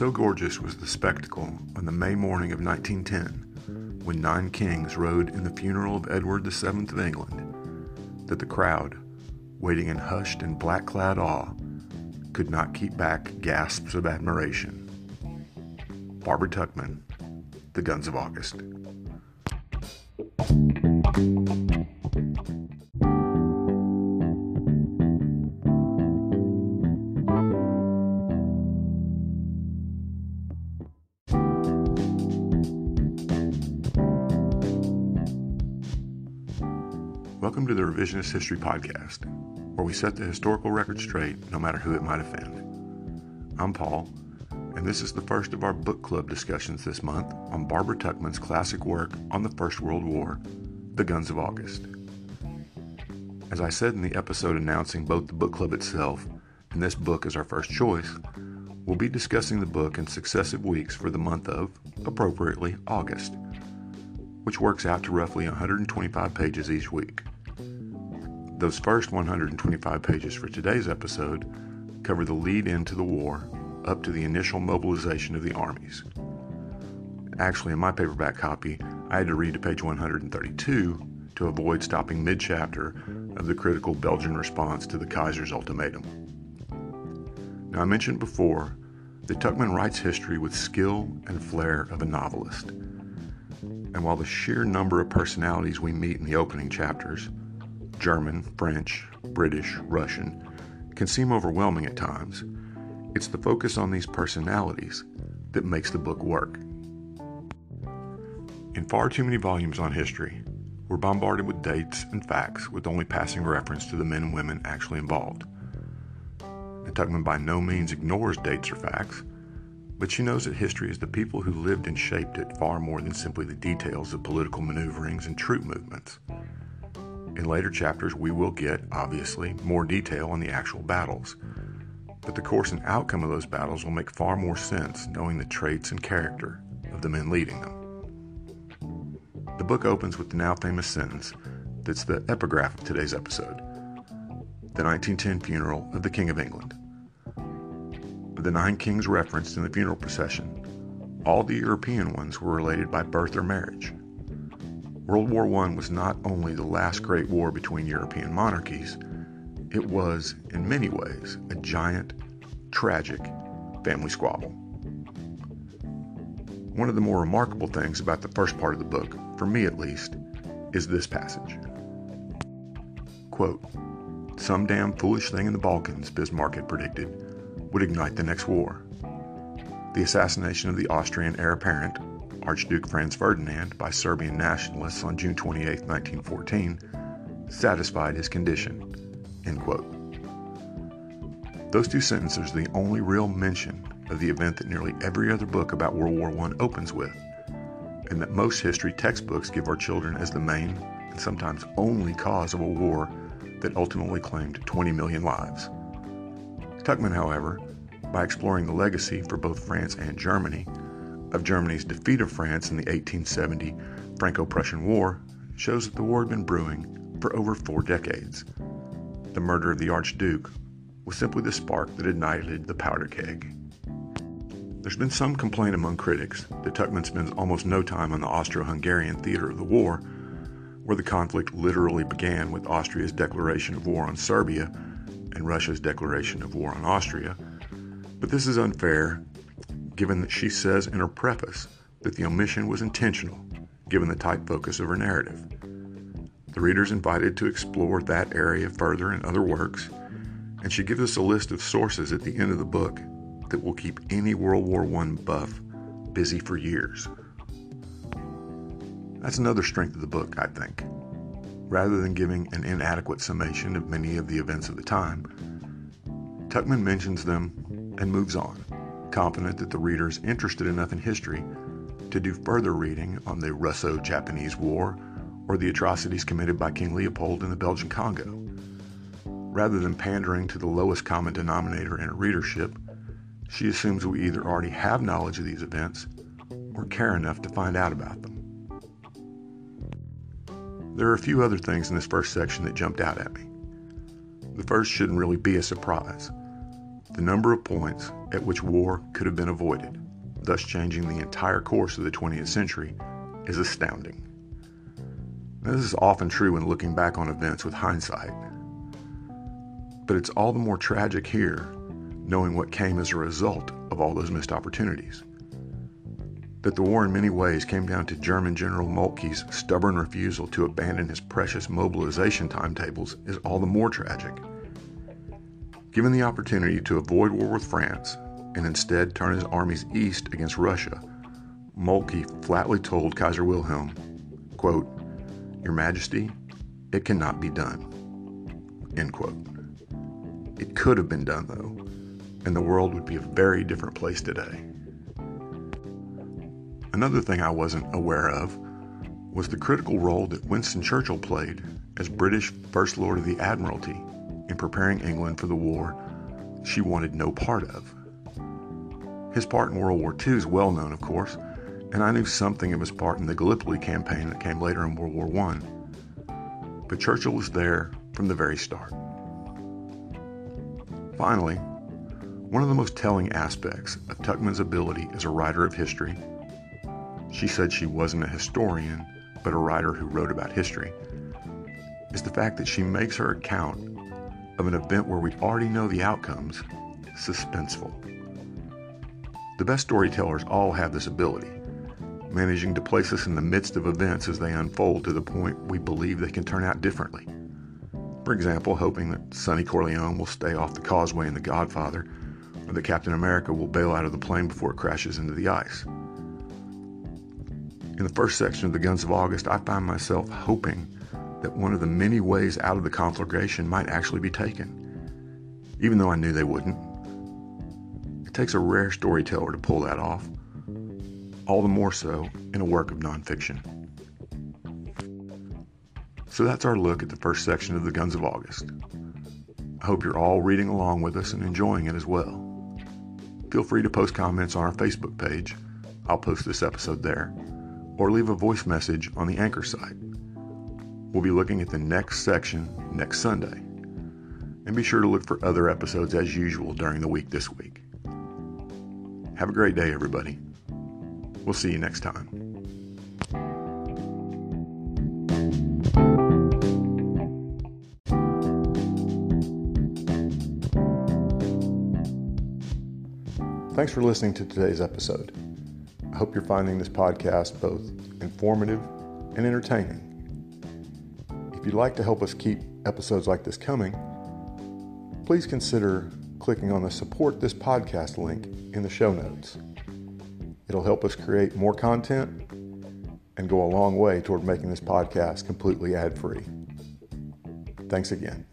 So gorgeous was the spectacle on the May morning of 1910 when nine kings rode in the funeral of Edward VII of England that the crowd, waiting in hushed and black clad awe, could not keep back gasps of admiration. Barbara Tuchman, The Guns of August. Welcome to the Revisionist History Podcast, where we set the historical record straight no matter who it might offend. I'm Paul, and this is the first of our book club discussions this month on Barbara Tuchman's classic work on the First World War, The Guns of August. As I said in the episode announcing both the book club itself and this book as our first choice, we'll be discussing the book in successive weeks for the month of, appropriately, August, which works out to roughly 125 pages each week. Those first 125 pages for today's episode cover the lead into the war up to the initial mobilization of the armies. Actually, in my paperback copy, I had to read to page 132 to avoid stopping mid chapter of the critical Belgian response to the Kaiser's ultimatum. Now, I mentioned before that Tuchman writes history with skill and flair of a novelist. And while the sheer number of personalities we meet in the opening chapters German, French, British, Russian can seem overwhelming at times, it's the focus on these personalities that makes the book work. In far too many volumes on history, we're bombarded with dates and facts with only passing reference to the men and women actually involved. And Tuchman by no means ignores dates or facts, but she knows that history is the people who lived and shaped it far more than simply the details of political maneuverings and troop movements. In later chapters, we will get, obviously, more detail on the actual battles. But the course and outcome of those battles will make far more sense knowing the traits and character of the men leading them. The book opens with the now famous sentence that's the epigraph of today's episode the 1910 funeral of the King of England. Of the nine kings referenced in the funeral procession, all the European ones were related by birth or marriage. World War I was not only the last great war between European monarchies, it was, in many ways, a giant, tragic family squabble. One of the more remarkable things about the first part of the book, for me at least, is this passage. Quote, Some damn foolish thing in the Balkans, Bismarck had predicted, would ignite the next war. The assassination of the Austrian heir apparent, Archduke Franz Ferdinand by Serbian nationalists on June 28, 1914, satisfied his condition. Those two sentences are the only real mention of the event that nearly every other book about World War I opens with, and that most history textbooks give our children as the main and sometimes only cause of a war that ultimately claimed 20 million lives. Tuchman, however, by exploring the legacy for both France and Germany of Germany's defeat of France in the 1870 Franco Prussian War shows that the war had been brewing for over four decades. The murder of the Archduke was simply the spark that ignited the powder keg. There's been some complaint among critics that Tuchman spends almost no time on the Austro Hungarian theater of the war, where the conflict literally began with Austria's declaration of war on Serbia and Russia's declaration of war on Austria. But this is unfair given that she says in her preface that the omission was intentional, given the tight focus of her narrative. The reader is invited to explore that area further in other works, and she gives us a list of sources at the end of the book that will keep any World War I buff busy for years. That's another strength of the book, I think. Rather than giving an inadequate summation of many of the events of the time, Tuchman mentions them and moves on confident that the reader is interested enough in history to do further reading on the Russo Japanese War or the atrocities committed by King Leopold in the Belgian Congo. Rather than pandering to the lowest common denominator in her readership, she assumes we either already have knowledge of these events or care enough to find out about them. There are a few other things in this first section that jumped out at me. The first shouldn't really be a surprise. The number of points at which war could have been avoided, thus changing the entire course of the 20th century, is astounding. Now, this is often true when looking back on events with hindsight. But it's all the more tragic here, knowing what came as a result of all those missed opportunities. That the war in many ways came down to German General Moltke's stubborn refusal to abandon his precious mobilization timetables is all the more tragic. Given the opportunity to avoid war with France and instead turn his armies east against Russia, Moltke flatly told Kaiser Wilhelm, quote, Your Majesty, it cannot be done. End quote. It could have been done, though, and the world would be a very different place today. Another thing I wasn't aware of was the critical role that Winston Churchill played as British First Lord of the Admiralty in preparing England for the war she wanted no part of. His part in World War II is well known, of course, and I knew something of his part in the Gallipoli campaign that came later in World War I. But Churchill was there from the very start. Finally, one of the most telling aspects of Tuchman's ability as a writer of history, she said she wasn't a historian, but a writer who wrote about history, is the fact that she makes her account of an event where we already know the outcomes suspenseful. The best storytellers all have this ability, managing to place us in the midst of events as they unfold to the point we believe they can turn out differently. For example, hoping that Sonny Corleone will stay off the causeway in The Godfather, or that Captain America will bail out of the plane before it crashes into the ice. In the first section of The Guns of August, I find myself hoping that one of the many ways out of the conflagration might actually be taken, even though I knew they wouldn't. It takes a rare storyteller to pull that off, all the more so in a work of nonfiction. So that's our look at the first section of The Guns of August. I hope you're all reading along with us and enjoying it as well. Feel free to post comments on our Facebook page. I'll post this episode there. Or leave a voice message on the Anchor site. We'll be looking at the next section next Sunday. And be sure to look for other episodes as usual during the week this week. Have a great day, everybody. We'll see you next time. Thanks for listening to today's episode. Hope you're finding this podcast both informative and entertaining. If you'd like to help us keep episodes like this coming, please consider clicking on the Support This Podcast link in the show notes. It'll help us create more content and go a long way toward making this podcast completely ad free. Thanks again.